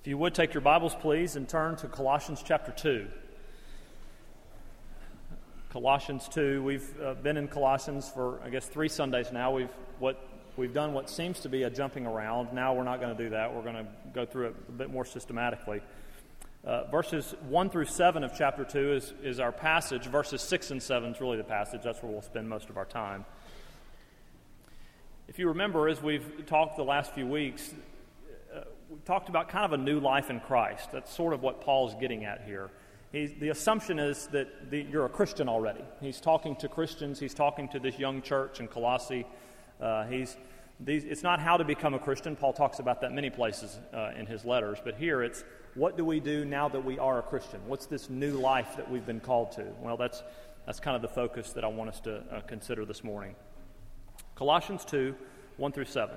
If you would take your Bibles, please, and turn to Colossians chapter 2. Colossians 2. We've uh, been in Colossians for, I guess, three Sundays now. We've, what, we've done what seems to be a jumping around. Now we're not going to do that. We're going to go through it a bit more systematically. Uh, verses 1 through 7 of chapter 2 is, is our passage. Verses 6 and 7 is really the passage. That's where we'll spend most of our time. If you remember, as we've talked the last few weeks, we talked about kind of a new life in Christ. That's sort of what Paul's getting at here. He's, the assumption is that the, you're a Christian already. He's talking to Christians, he's talking to this young church in Colossae. Uh, he's, these, it's not how to become a Christian. Paul talks about that many places uh, in his letters, but here it's what do we do now that we are a Christian? What's this new life that we've been called to? Well, that's, that's kind of the focus that I want us to uh, consider this morning. Colossians 2 1 through 7.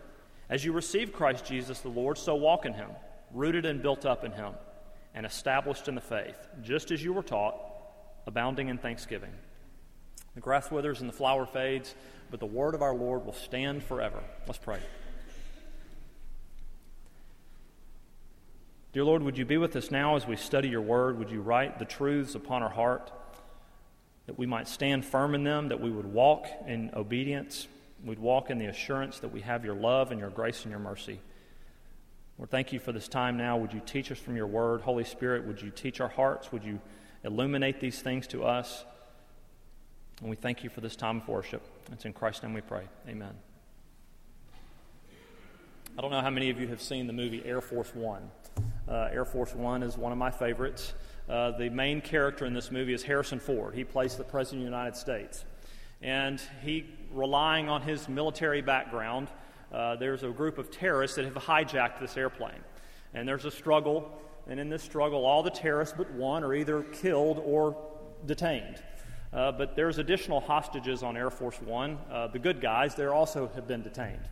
as you receive Christ Jesus the Lord, so walk in him, rooted and built up in him, and established in the faith, just as you were taught, abounding in thanksgiving. The grass withers and the flower fades, but the word of our Lord will stand forever. Let's pray. Dear Lord, would you be with us now as we study your word? Would you write the truths upon our heart that we might stand firm in them, that we would walk in obedience, we'd walk in the assurance that we have your love and your grace and your mercy. Lord, thank you for this time now. Would you teach us from your word? Holy Spirit, would you teach our hearts? Would you illuminate these things to us? And we thank you for this time of worship. It's in Christ's name we pray. Amen. I don't know how many of you have seen the movie Air Force One. Uh, Air Force One is one of my favorites. Uh, the main character in this movie is Harrison Ford. He plays the President of the United States. And he, relying on his military background, uh, there's a group of terrorists that have hijacked this airplane. And there's a struggle, and in this struggle, all the terrorists but one are either killed or detained. Uh, but there's additional hostages on Air Force One. Uh, the good guys, they also have been detained.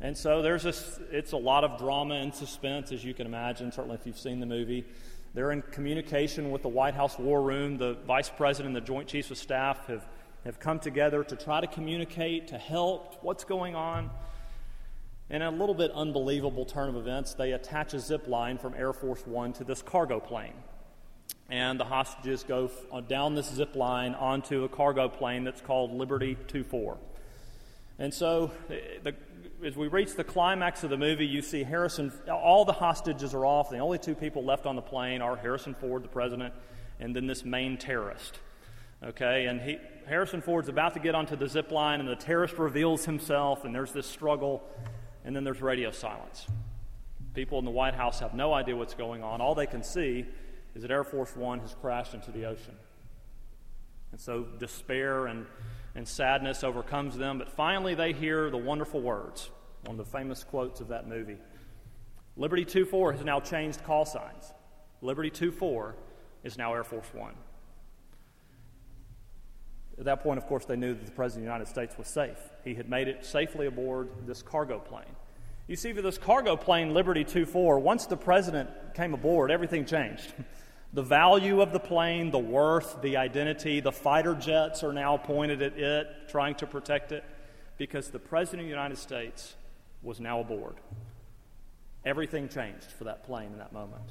And so there's this, it's a lot of drama and suspense, as you can imagine, certainly if you've seen the movie. They're in communication with the White House War Room. The Vice President and the Joint Chiefs of Staff have, have come together to try to communicate, to help what's going on. In a little bit unbelievable turn of events, they attach a zip line from Air Force One to this cargo plane. And the hostages go f- uh, down this zip line onto a cargo plane that's called Liberty 24. And so eh, the, as we reach the climax of the movie, you see Harrison, all the hostages are off. The only two people left on the plane are Harrison Ford, the president, and then this main terrorist. Okay, and he, Harrison Ford's about to get onto the zip line, and the terrorist reveals himself, and there's this struggle, and then there's radio silence. People in the White House have no idea what's going on. All they can see is that Air Force One has crashed into the ocean. And so despair and and sadness overcomes them. But finally, they hear the wonderful words, one of the famous quotes of that movie. Liberty 24 has now changed call signs. Liberty 24 is now Air Force One. At that point, of course, they knew that the President of the United States was safe. He had made it safely aboard this cargo plane. You see, for this cargo plane, Liberty 24, once the President came aboard, everything changed. The value of the plane, the worth, the identity, the fighter jets are now pointed at it, trying to protect it, because the President of the United States was now aboard. Everything changed for that plane in that moment.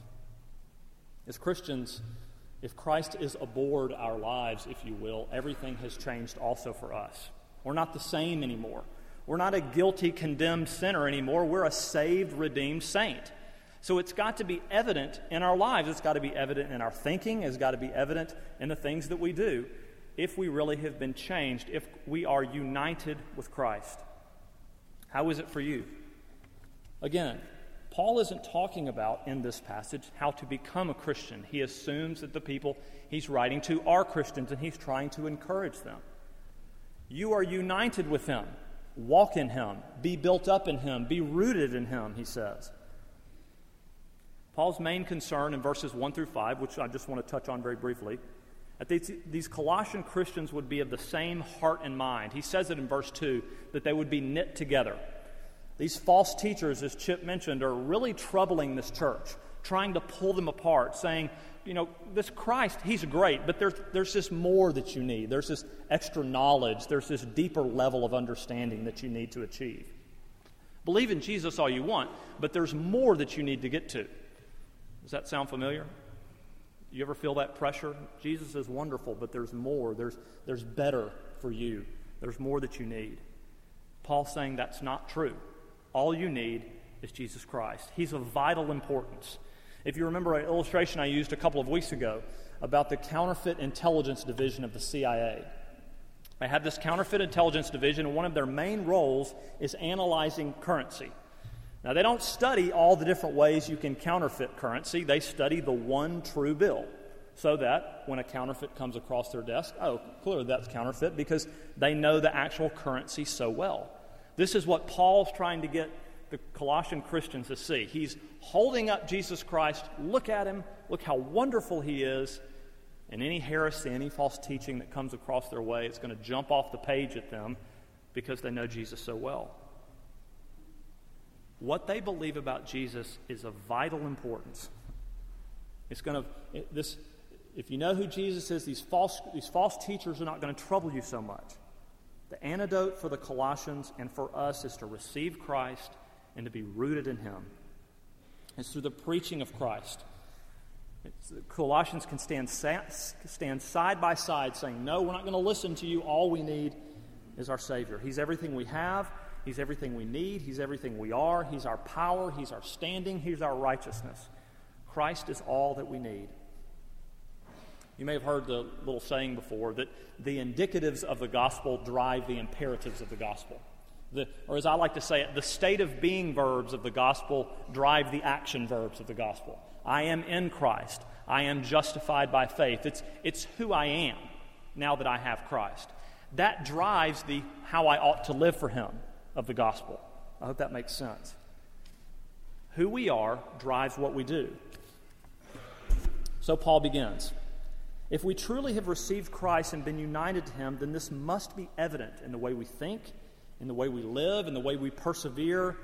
As Christians, if Christ is aboard our lives, if you will, everything has changed also for us. We're not the same anymore. We're not a guilty, condemned sinner anymore. We're a saved, redeemed saint. So it's got to be evident in our lives. It's got to be evident in our thinking. It's got to be evident in the things that we do if we really have been changed, if we are united with Christ. How is it for you? Again, Paul isn't talking about in this passage how to become a Christian. He assumes that the people he's writing to are Christians and he's trying to encourage them. You are united with him. Walk in him. Be built up in him. Be rooted in him, he says. Paul's main concern in verses 1 through 5, which I just want to touch on very briefly, that these, these Colossian Christians would be of the same heart and mind. He says it in verse 2 that they would be knit together. These false teachers, as Chip mentioned, are really troubling this church, trying to pull them apart, saying, you know, this Christ, he's great, but there's, there's just more that you need. There's this extra knowledge, there's this deeper level of understanding that you need to achieve. Believe in Jesus all you want, but there's more that you need to get to. Does that sound familiar? You ever feel that pressure? Jesus is wonderful, but there's more. There's, there's better for you. There's more that you need. Paul's saying that's not true. All you need is Jesus Christ. He's of vital importance. If you remember an illustration I used a couple of weeks ago about the counterfeit intelligence division of the CIA. I have this counterfeit intelligence division, and one of their main roles is analyzing currency. Now, they don't study all the different ways you can counterfeit currency, they study the one true bill. So that when a counterfeit comes across their desk, oh, clearly that's counterfeit because they know the actual currency so well. This is what Paul's trying to get the Colossian Christians to see. He's holding up Jesus Christ. Look at him. Look how wonderful he is. And any heresy, any false teaching that comes across their way, it's going to jump off the page at them because they know Jesus so well. What they believe about Jesus is of vital importance. It's going to, this, if you know who Jesus is, these false, these false teachers are not going to trouble you so much. The antidote for the Colossians and for us is to receive Christ and to be rooted in Him. It's through the preaching of Christ. It's, Colossians can stand, stand side by side saying, No, we're not going to listen to you. All we need is our Savior. He's everything we have, He's everything we need, He's everything we are, He's our power, He's our standing, He's our righteousness. Christ is all that we need. You may have heard the little saying before that the indicatives of the gospel drive the imperatives of the gospel. The, or as I like to say it, the state of being verbs of the gospel drive the action verbs of the gospel. I am in Christ. I am justified by faith. It's, it's who I am now that I have Christ. That drives the how I ought to live for Him of the gospel. I hope that makes sense. Who we are drives what we do. So Paul begins. If we truly have received Christ and been united to Him, then this must be evident in the way we think, in the way we live, in the way we persevere,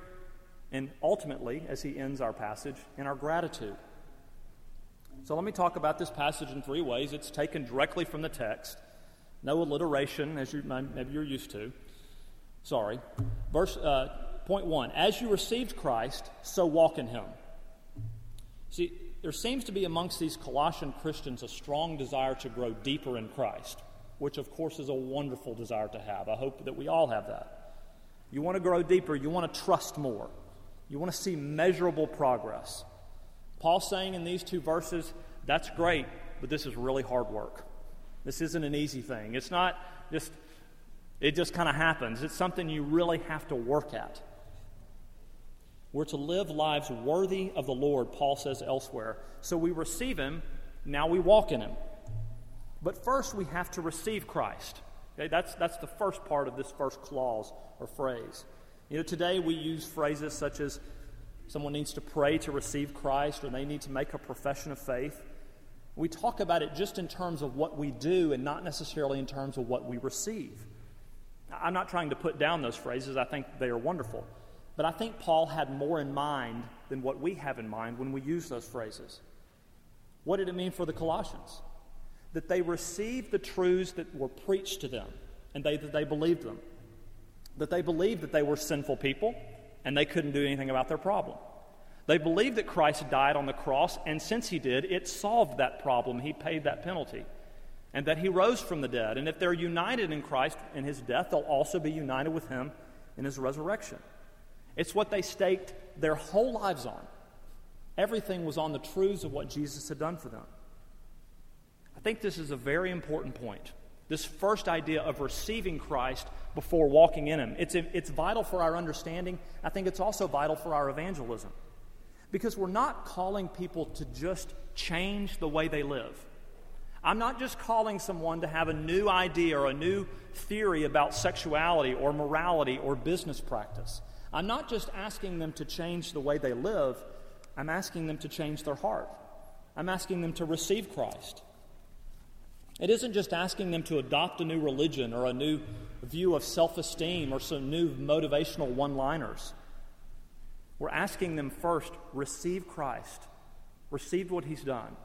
and ultimately, as he ends our passage, in our gratitude. So let me talk about this passage in three ways. It's taken directly from the text, no alliteration, as you, maybe you're used to. Sorry. Verse, uh, point one As you received Christ, so walk in him. See, there seems to be amongst these Colossian Christians a strong desire to grow deeper in Christ, which, of course, is a wonderful desire to have. I hope that we all have that. You want to grow deeper, you want to trust more, you want to see measurable progress. Paul's saying in these two verses, that's great, but this is really hard work. This isn't an easy thing. It's not just, it just kind of happens. It's something you really have to work at. We're to live lives worthy of the Lord, Paul says elsewhere. So we receive Him, now we walk in Him. But first, we have to receive Christ. Okay, that's, that's the first part of this first clause or phrase. You know, today we use phrases such as someone needs to pray to receive Christ or they need to make a profession of faith. We talk about it just in terms of what we do and not necessarily in terms of what we receive. I'm not trying to put down those phrases, I think they are wonderful. But I think Paul had more in mind than what we have in mind when we use those phrases. What did it mean for the Colossians? that they received the truths that were preached to them and they, that they believed them. That they believed that they were sinful people and they couldn't do anything about their problem. They believed that Christ died on the cross, and since he did, it solved that problem. He paid that penalty. And that he rose from the dead. And if they're united in Christ in his death, they'll also be united with him in his resurrection. It's what they staked their whole lives on. Everything was on the truths of what Jesus had done for them. I think this is a very important point. This first idea of receiving Christ before walking in Him. It's, it's vital for our understanding. I think it's also vital for our evangelism. Because we're not calling people to just change the way they live. I'm not just calling someone to have a new idea or a new theory about sexuality or morality or business practice. I'm not just asking them to change the way they live. I'm asking them to change their heart. I'm asking them to receive Christ. It isn't just asking them to adopt a new religion or a new view of self esteem or some new motivational one liners. We're asking them first, receive Christ, receive what He's done,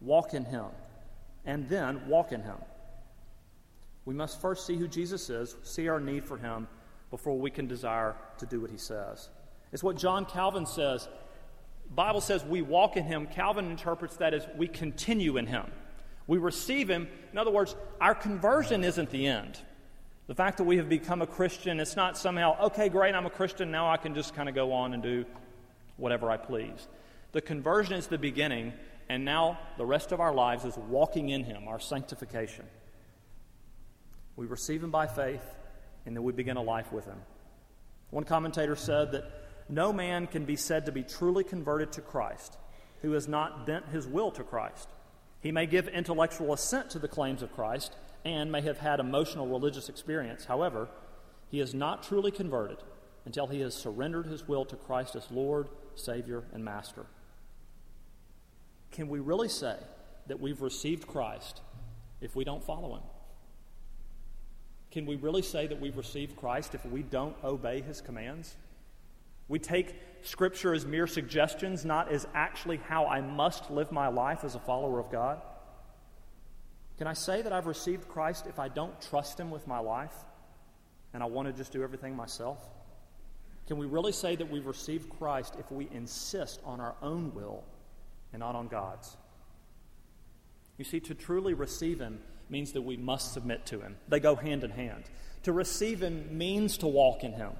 walk in Him, and then walk in Him. We must first see who Jesus is, see our need for Him, before we can desire to do what He says. It's what John Calvin says. Bible says we walk in Him. Calvin interprets that as we continue in Him. We receive Him. In other words, our conversion isn't the end. The fact that we have become a Christian, it's not somehow, okay, great, I'm a Christian, now I can just kind of go on and do whatever I please. The conversion is the beginning, and now the rest of our lives is walking in Him, our sanctification. We receive Him by faith, and then we begin a life with Him. One commentator said that no man can be said to be truly converted to Christ who has not bent his will to Christ. He may give intellectual assent to the claims of Christ and may have had emotional religious experience. However, he is not truly converted until he has surrendered his will to Christ as Lord, Savior, and Master. Can we really say that we've received Christ if we don't follow him? Can we really say that we've received Christ if we don't obey his commands? We take Scripture as mere suggestions, not as actually how I must live my life as a follower of God. Can I say that I've received Christ if I don't trust Him with my life and I want to just do everything myself? Can we really say that we've received Christ if we insist on our own will and not on God's? You see, to truly receive Him means that we must submit to Him. They go hand in hand. To receive Him means to walk in Him.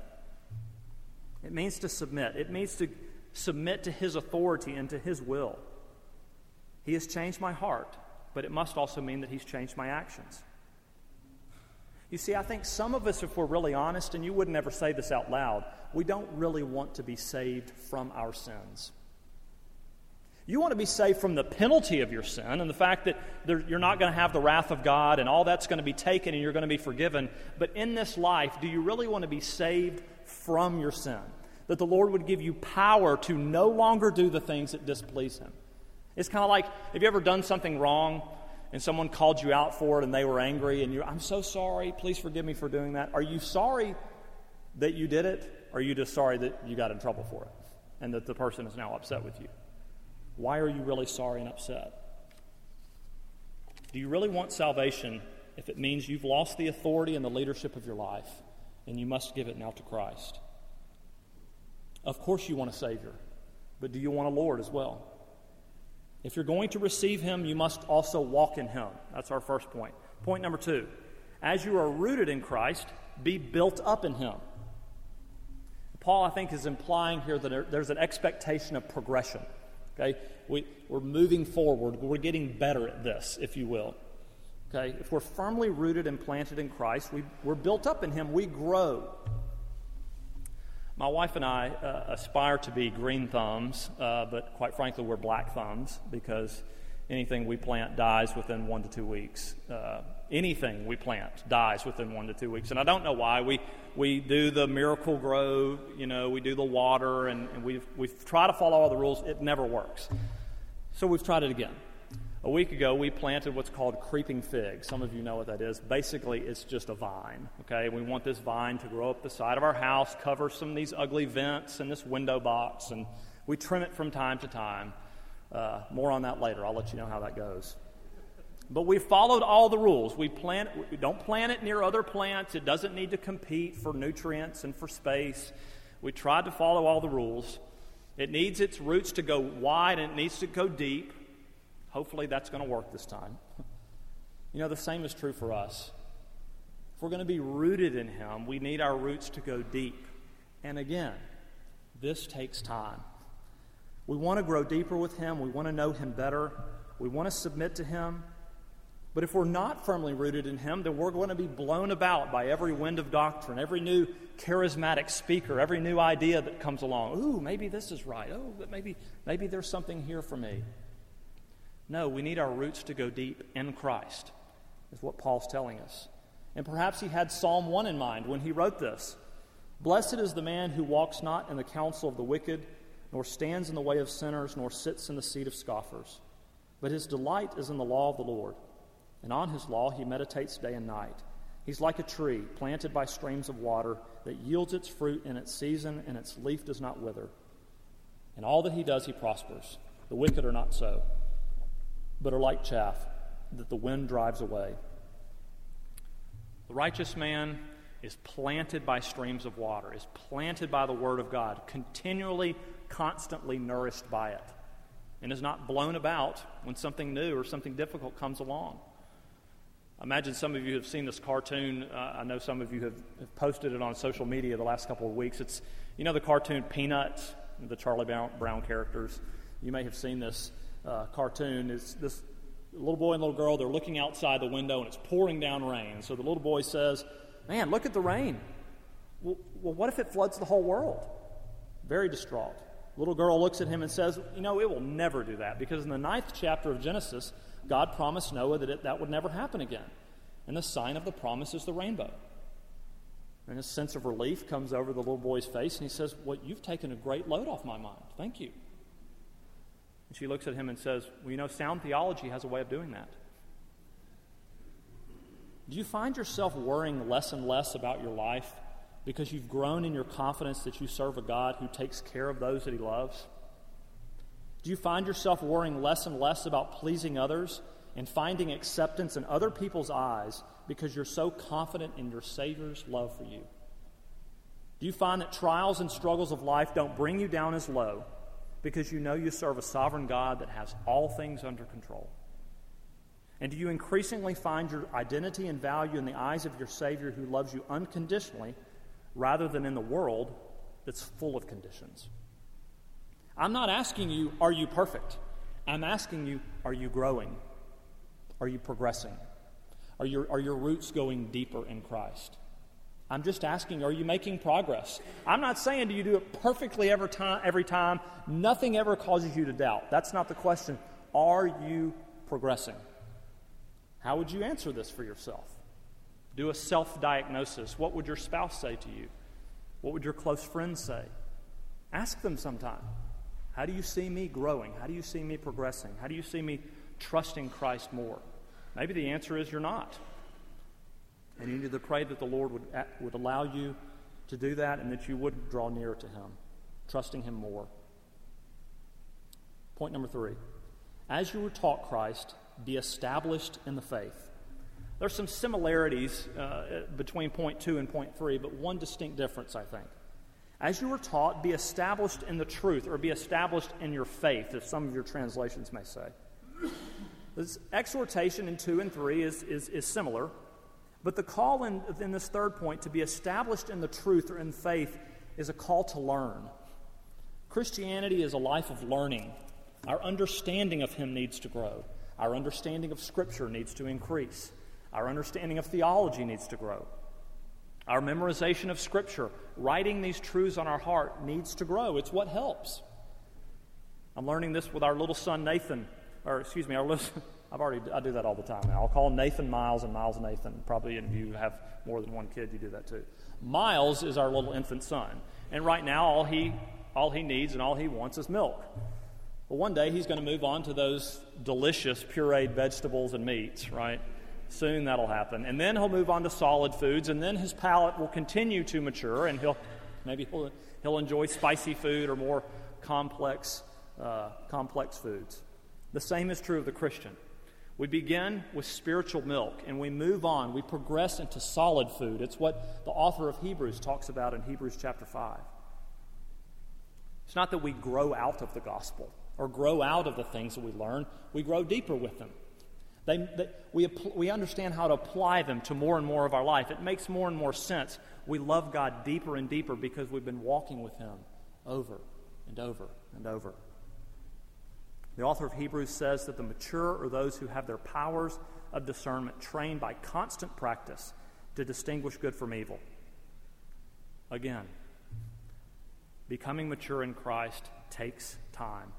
It means to submit, it means to submit to His authority and to His will. He has changed my heart but it must also mean that He's changed my actions. You see, I think some of us, if we're really honest, and you would not ever say this out loud, we don't really want to be saved from our sins. You want to be saved from the penalty of your sin and the fact that you're not going to have the wrath of God and all that's going to be taken and you're going to be forgiven. But in this life, do you really want to be saved from your sin? That the Lord would give you power to no longer do the things that displease Him. It's kind of like have you ever done something wrong and someone called you out for it and they were angry and you're, I'm so sorry, please forgive me for doing that. Are you sorry that you did it? Or are you just sorry that you got in trouble for it and that the person is now upset with you? Why are you really sorry and upset? Do you really want salvation if it means you've lost the authority and the leadership of your life and you must give it now to Christ? Of course, you want a Savior, but do you want a Lord as well? If you're going to receive him, you must also walk in him. That's our first point. Point number two as you are rooted in Christ, be built up in him. Paul, I think, is implying here that there's an expectation of progression. Okay? We, we're moving forward. We're getting better at this, if you will. Okay? If we're firmly rooted and planted in Christ, we, we're built up in Him. We grow. My wife and I uh, aspire to be green thumbs, uh, but quite frankly, we're black thumbs because anything we plant dies within one to two weeks. Uh, anything we plant dies within one to two weeks. And I don't know why. We, we do the Miracle-Gro, you know, we do the water, and, and we've, we've tried to follow all the rules. It never works. So we've tried it again. A week ago, we planted what's called creeping fig. Some of you know what that is. Basically, it's just a vine. Okay, we want this vine to grow up the side of our house, cover some of these ugly vents and this window box, and we trim it from time to time. Uh, more on that later. I'll let you know how that goes. But we followed all the rules. We plant. We don't plant it near other plants. It doesn't need to compete for nutrients and for space. We tried to follow all the rules. It needs its roots to go wide and it needs to go deep. Hopefully that's going to work this time. You know, the same is true for us. If we're going to be rooted in Him, we need our roots to go deep. And again, this takes time. We want to grow deeper with Him, we want to know Him better, we want to submit to Him. But if we're not firmly rooted in Him, then we're going to be blown about by every wind of doctrine, every new charismatic speaker, every new idea that comes along. Ooh, maybe this is right. Oh, maybe, maybe there's something here for me. No, we need our roots to go deep in Christ, is what Paul's telling us. And perhaps he had Psalm 1 in mind when he wrote this Blessed is the man who walks not in the counsel of the wicked, nor stands in the way of sinners, nor sits in the seat of scoffers. But his delight is in the law of the Lord, and on his law he meditates day and night. He's like a tree planted by streams of water that yields its fruit in its season, and its leaf does not wither. In all that he does, he prospers. The wicked are not so, but are like chaff that the wind drives away. The righteous man is planted by streams of water, is planted by the Word of God, continually, constantly nourished by it, and is not blown about when something new or something difficult comes along. Imagine some of you have seen this cartoon. Uh, I know some of you have, have, posted it on social media the last couple of weeks. It's, you know, the cartoon Peanuts, the Charlie Brown, Brown characters. You may have seen this uh, cartoon. It's this little boy and little girl, they're looking outside the window and it's pouring down rain. So the little boy says, Man, look at the rain. Well, well, what if it floods the whole world? Very distraught. Little girl looks at him and says, You know, it will never do that because in the ninth chapter of Genesis, God promised Noah that it, that would never happen again. And the sign of the promise is the rainbow. And a sense of relief comes over the little boy's face, and he says, Well, you've taken a great load off my mind. Thank you. And she looks at him and says, Well, you know, sound theology has a way of doing that. Do you find yourself worrying less and less about your life because you've grown in your confidence that you serve a God who takes care of those that He loves? Do you find yourself worrying less and less about pleasing others and finding acceptance in other people's eyes because you're so confident in your Savior's love for you? Do you find that trials and struggles of life don't bring you down as low because you know you serve a sovereign God that has all things under control? And do you increasingly find your identity and value in the eyes of your Savior who loves you unconditionally rather than in the world that's full of conditions? I'm not asking you, are you perfect? I'm asking you, are you growing? Are you progressing? Are your, are your roots going deeper in Christ? I'm just asking, are you making progress? I'm not saying do you do it perfectly every time, every time. Nothing ever causes you to doubt. That's not the question. Are you progressing? How would you answer this for yourself? Do a self diagnosis. What would your spouse say to you? What would your close friends say? Ask them sometime. How do you see me growing? How do you see me progressing? How do you see me trusting Christ more? Maybe the answer is you're not. And you need to pray that the Lord would, uh, would allow you to do that and that you would draw nearer to Him, trusting Him more. Point number three. As you were taught Christ, be established in the faith. There's some similarities uh, between point two and point three, but one distinct difference, I think. As you were taught, be established in the truth, or be established in your faith, as some of your translations may say. This exhortation in 2 and 3 is, is, is similar, but the call in, in this third point to be established in the truth or in faith is a call to learn. Christianity is a life of learning. Our understanding of Him needs to grow. Our understanding of Scripture needs to increase. Our understanding of theology needs to grow. Our memorization of Scripture, writing these truths on our heart, needs to grow. It's what helps. I'm learning this with our little son Nathan, or excuse me, our little. I've already I do that all the time now. I'll call Nathan Miles and Miles Nathan. Probably if you have more than one kid, you do that too. Miles is our little infant son, and right now all he all he needs and all he wants is milk. Well, one day he's going to move on to those delicious pureed vegetables and meats, right? Soon that'll happen. And then he'll move on to solid foods, and then his palate will continue to mature, and he'll maybe he'll, he'll enjoy spicy food or more complex, uh, complex foods. The same is true of the Christian. We begin with spiritual milk and we move on. We progress into solid food. It's what the author of Hebrews talks about in Hebrews chapter 5. It's not that we grow out of the gospel, or grow out of the things that we learn, we grow deeper with them. They, they, we, we understand how to apply them to more and more of our life. It makes more and more sense. We love God deeper and deeper because we've been walking with Him over and over and over. The author of Hebrews says that the mature are those who have their powers of discernment trained by constant practice to distinguish good from evil. Again, becoming mature in Christ takes time.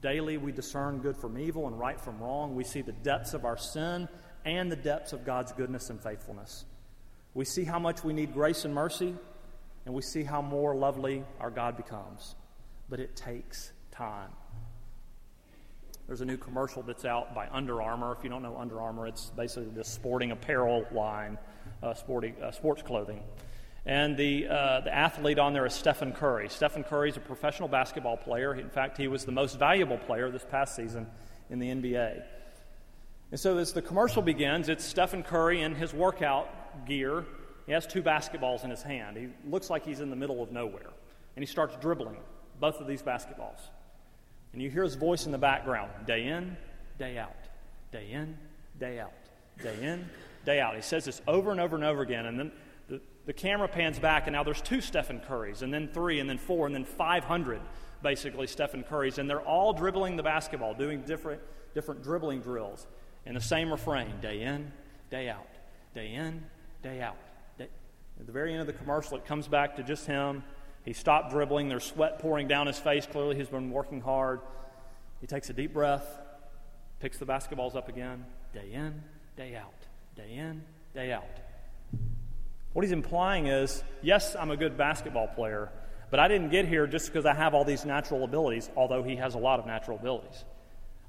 Daily, we discern good from evil and right from wrong. We see the depths of our sin and the depths of God's goodness and faithfulness. We see how much we need grace and mercy, and we see how more lovely our God becomes. but it takes time. There's a new commercial that's out by Under Armour. If you don't know Under Armour, it's basically this sporting apparel line, uh, sporting, uh, sports clothing. And the, uh, the athlete on there is Stephen Curry. Stephen Curry is a professional basketball player. In fact, he was the most valuable player this past season in the NBA. And so, as the commercial begins, it's Stephen Curry in his workout gear. He has two basketballs in his hand. He looks like he's in the middle of nowhere. And he starts dribbling both of these basketballs. And you hear his voice in the background day in, day out, day in, day out, day in, day out. He says this over and over and over again. And then the, camera pans back, and now there's two Stephen Currys, and then three, and then four, and then 500, basically, Stephen Currys. And they're all dribbling the basketball, doing different, different dribbling drills. And the same refrain day in, day out, day in, day out. Day. At the very end of the commercial, it comes back to just him he stopped dribbling. There's sweat pouring down his face. Clearly, he's been working hard. He takes a deep breath, picks the basketballs up again, day in, day out, day in, day out. What he's implying is yes, I'm a good basketball player, but I didn't get here just because I have all these natural abilities, although he has a lot of natural abilities.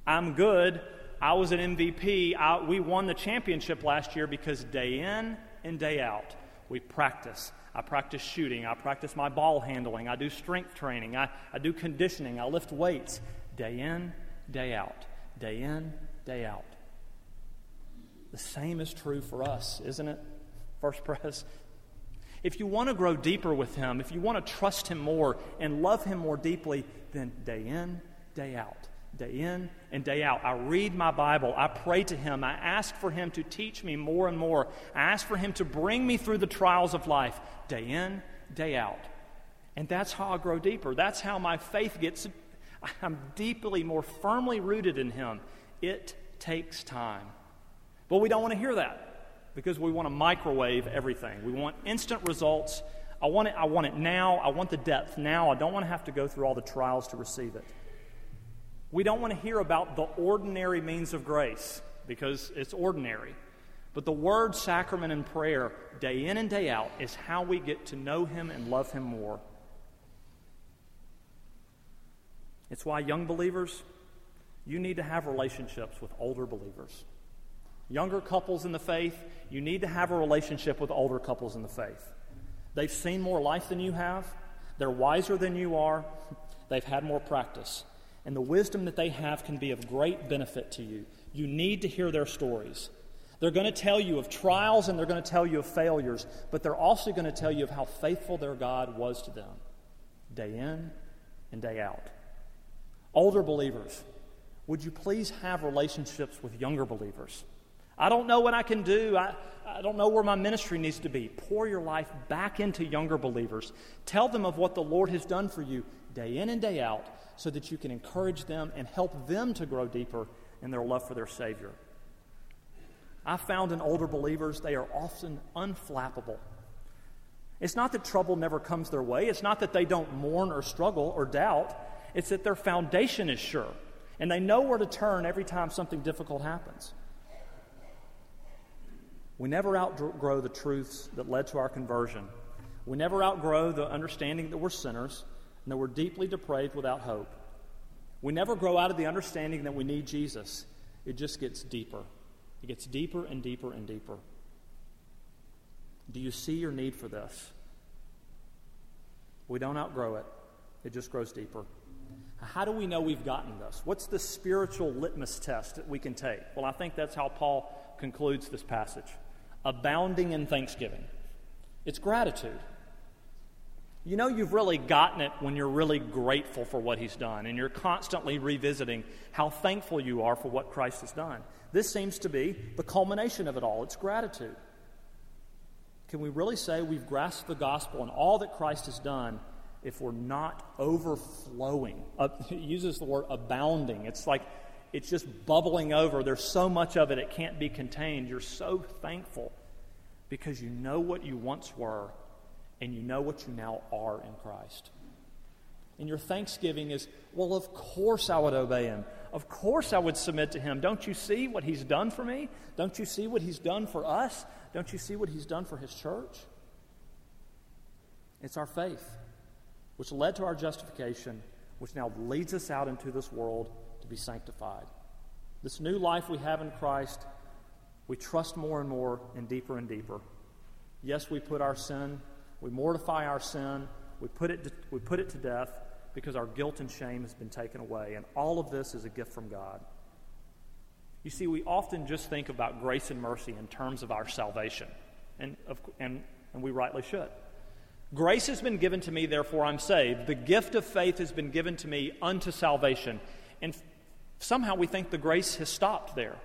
I'm good. I was an MVP. I, we won the championship last year because day in and day out, we practice. I practice shooting. I practice my ball handling. I do strength training. I, I do conditioning. I lift weights day in, day out. Day in, day out. The same is true for us, isn't it? First Pres. If you want to grow deeper with Him, if you want to trust Him more and love Him more deeply, then day in, day out day in and day out. I read my Bible. I pray to Him. I ask for Him to teach me more and more. I ask for Him to bring me through the trials of life, day in, day out. And that's how I grow deeper. That's how my faith gets, I'm deeply, more firmly rooted in Him. It takes time. But we don't want to hear that because we want to microwave everything. We want instant results. I want it, I want it now. I want the depth now. I don't want to have to go through all the trials to receive it. We don't want to hear about the ordinary means of grace because it's ordinary. But the word, sacrament, and prayer, day in and day out, is how we get to know Him and love Him more. It's why, young believers, you need to have relationships with older believers. Younger couples in the faith, you need to have a relationship with older couples in the faith. They've seen more life than you have, they're wiser than you are, they've had more practice and the wisdom that they have can be of great benefit to you. You need to hear their stories. They're going to tell you of trials and they're going to tell you of failures, but they're also going to tell you of how faithful their God was to them, day in and day out. Older believers, would you please have relationships with younger believers? I don't know what I can do. I, I don't know where my ministry needs to be. Pour your life back into younger believers. Tell them of what the Lord has done for you day in and day out so that you can encourage them and help them to grow deeper in their love for their Savior. I've found in older believers, they are often unflappable. It's not that trouble never comes their way, it's not that they don't mourn or struggle or doubt, it's that their foundation is sure and they know where to turn every time something difficult happens. We never outgrow the truths that led to our conversion. We never outgrow the understanding that we're sinners and that we're deeply depraved without hope. We never grow out of the understanding that we need Jesus. It just gets deeper. It gets deeper and deeper and deeper. Do you see your need for this? We don't outgrow it, it just grows deeper. How do we know we've gotten this? What's the spiritual litmus test that we can take? Well, I think that's how Paul concludes this passage abounding in thanksgiving. It's gratitude. You know you've really gotten it when you're really grateful for what He's done and you're constantly revisiting how thankful you are for what Christ has done. This seems to be the culmination of it all it's gratitude. Can we really say we've grasped the gospel and all that Christ has done if we're not overflowing? Uh, it uses the word abounding. It's like it's just bubbling over. There's so much of it, it can't be contained. You're so thankful because you know what you once were and you know what you now are in Christ. And your thanksgiving is, well, of course I would obey him. Of course I would submit to him. Don't you see what he's done for me? Don't you see what he's done for us? Don't you see what he's done for his church? It's our faith, which led to our justification, which now leads us out into this world to be sanctified. This new life we have in Christ, we trust more and more and deeper and deeper. Yes, we put our sin, we mortify our sin, we put it to, we put it to death because our guilt and shame has been taken away. And all of this is a gift from God. You see, we often just think about grace and mercy in terms of our salvation, and, of, and, and we rightly should. Grace has been given to me, therefore I'm saved. The gift of faith has been given to me unto salvation. And somehow we think the grace has stopped there.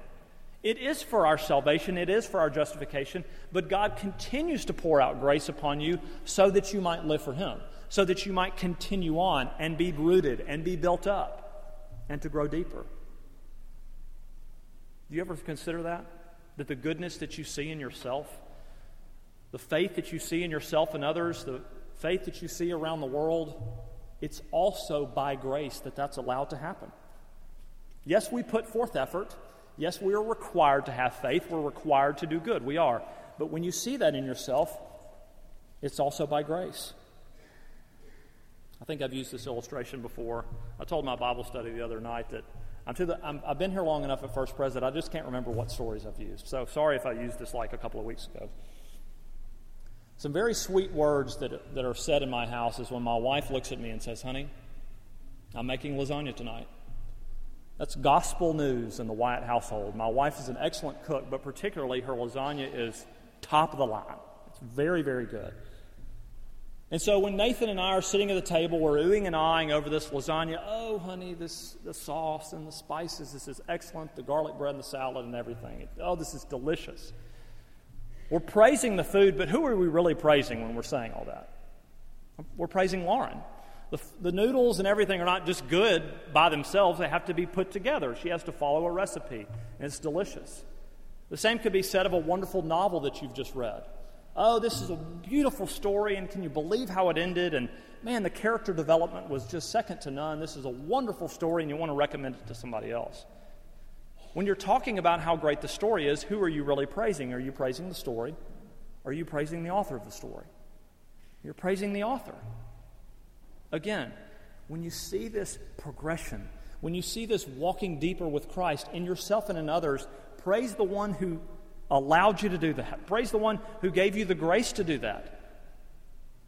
It is for our salvation, it is for our justification, but God continues to pour out grace upon you so that you might live for Him, so that you might continue on and be rooted and be built up and to grow deeper. Do you ever consider that? That the goodness that you see in yourself, the faith that you see in yourself and others, the faith that you see around the world, it's also by grace that that's allowed to happen. Yes, we put forth effort. Yes, we are required to have faith. We're required to do good. We are. But when you see that in yourself, it's also by grace. I think I've used this illustration before. I told my Bible study the other night that I'm to the, i have been here long enough at First Pres that I just can't remember what stories I've used. So sorry if I used this like a couple of weeks ago. Some very sweet words that, that are said in my house is when my wife looks at me and says, Honey, I'm making lasagna tonight. That's gospel news in the Wyatt household. My wife is an excellent cook, but particularly her lasagna is top of the line. It's very, very good. And so when Nathan and I are sitting at the table, we're oohing and eyeing over this lasagna. Oh, honey, this the sauce and the spices, this is excellent. The garlic bread and the salad and everything. Oh, this is delicious. We're praising the food, but who are we really praising when we're saying all that? We're praising Lauren. The, the, noodles and everything are not just good by themselves, they have to be put together. She has to follow a recipe, and it's delicious. The same could be said of a wonderful novel that you've just read. Oh, this is a beautiful story, and can you believe how it ended? And man, the character development was just second to none. This is a wonderful story, and you want to recommend it to somebody else. When you're talking about how great the story is, who are you really praising? Are you praising the story? Or are you praising the author of the story? You're praising the author. Again, when you see this progression, when you see this walking deeper with Christ in yourself and in others, praise the one who allowed you to do that. Praise the one who gave you the grace to do that.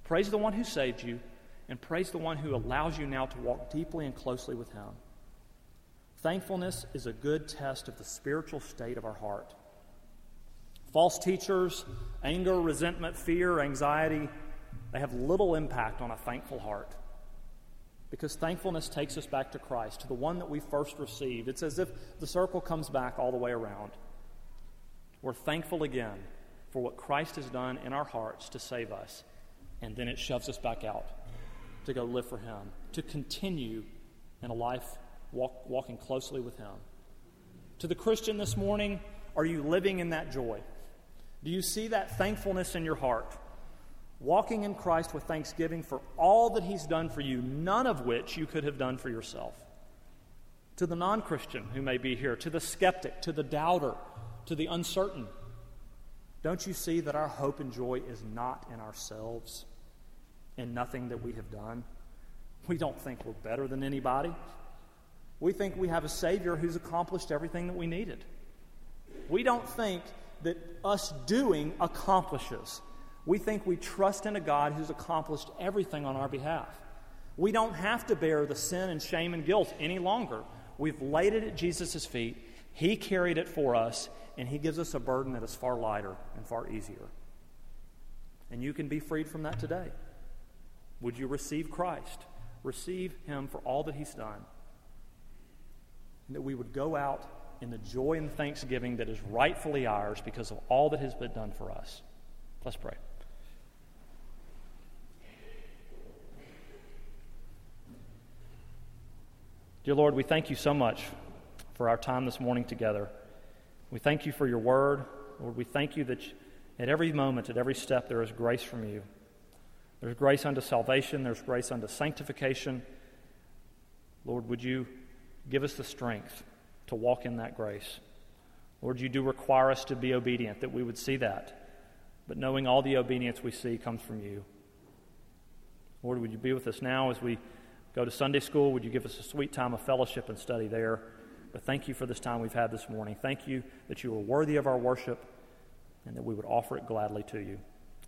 Praise the one who saved you, and praise the one who allows you now to walk deeply and closely with Him. Thankfulness is a good test of the spiritual state of our heart. False teachers, anger, resentment, fear, anxiety, they have little impact on a thankful heart. Because thankfulness takes us back to Christ, to the one that we first received. It's as if the circle comes back all the way around. We're thankful again for what Christ has done in our hearts to save us, and then it shoves us back out to go live for Him, to continue in a life walk, walking closely with Him. To the Christian this morning, are you living in that joy? Do you see that thankfulness in your heart? Walking in Christ with thanksgiving for all that He's done for you, none of which you could have done for yourself. To the non Christian who may be here, to the skeptic, to the doubter, to the uncertain, don't you see that our hope and joy is not in ourselves and nothing that we have done? We don't think we're better than anybody. We think we have a Savior who's accomplished everything that we needed. We don't think that us doing accomplishes we think we trust in a God who's accomplished everything on our behalf. We don't have to bear the sin and shame and guilt any longer. We've laid it at Jesus' feet. He carried it for us, and He gives us a burden that is far lighter and far easier. And you can be freed from that today. Would you receive Christ? Receive Him for all that He's done. And that we would go out in the joy and thanksgiving that is rightfully ours because of all that has been done for us. Let's pray. Dear Lord, we thank you so much for our time this morning together. We thank you for your word. Lord, we thank you that at every moment, at every step, there is grace from you. There's grace unto salvation, there's grace unto sanctification. Lord, would you give us the strength to walk in that grace? Lord, you do require us to be obedient, that we would see that. But knowing all the obedience we see comes from you. Lord, would you be with us now as we go to Sunday school. Would you give us a sweet time of fellowship and study there? But thank you for this time we've had this morning. Thank you that you are worthy of our worship and that we would offer it gladly to you.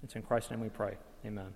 It's in Christ's name we pray. Amen.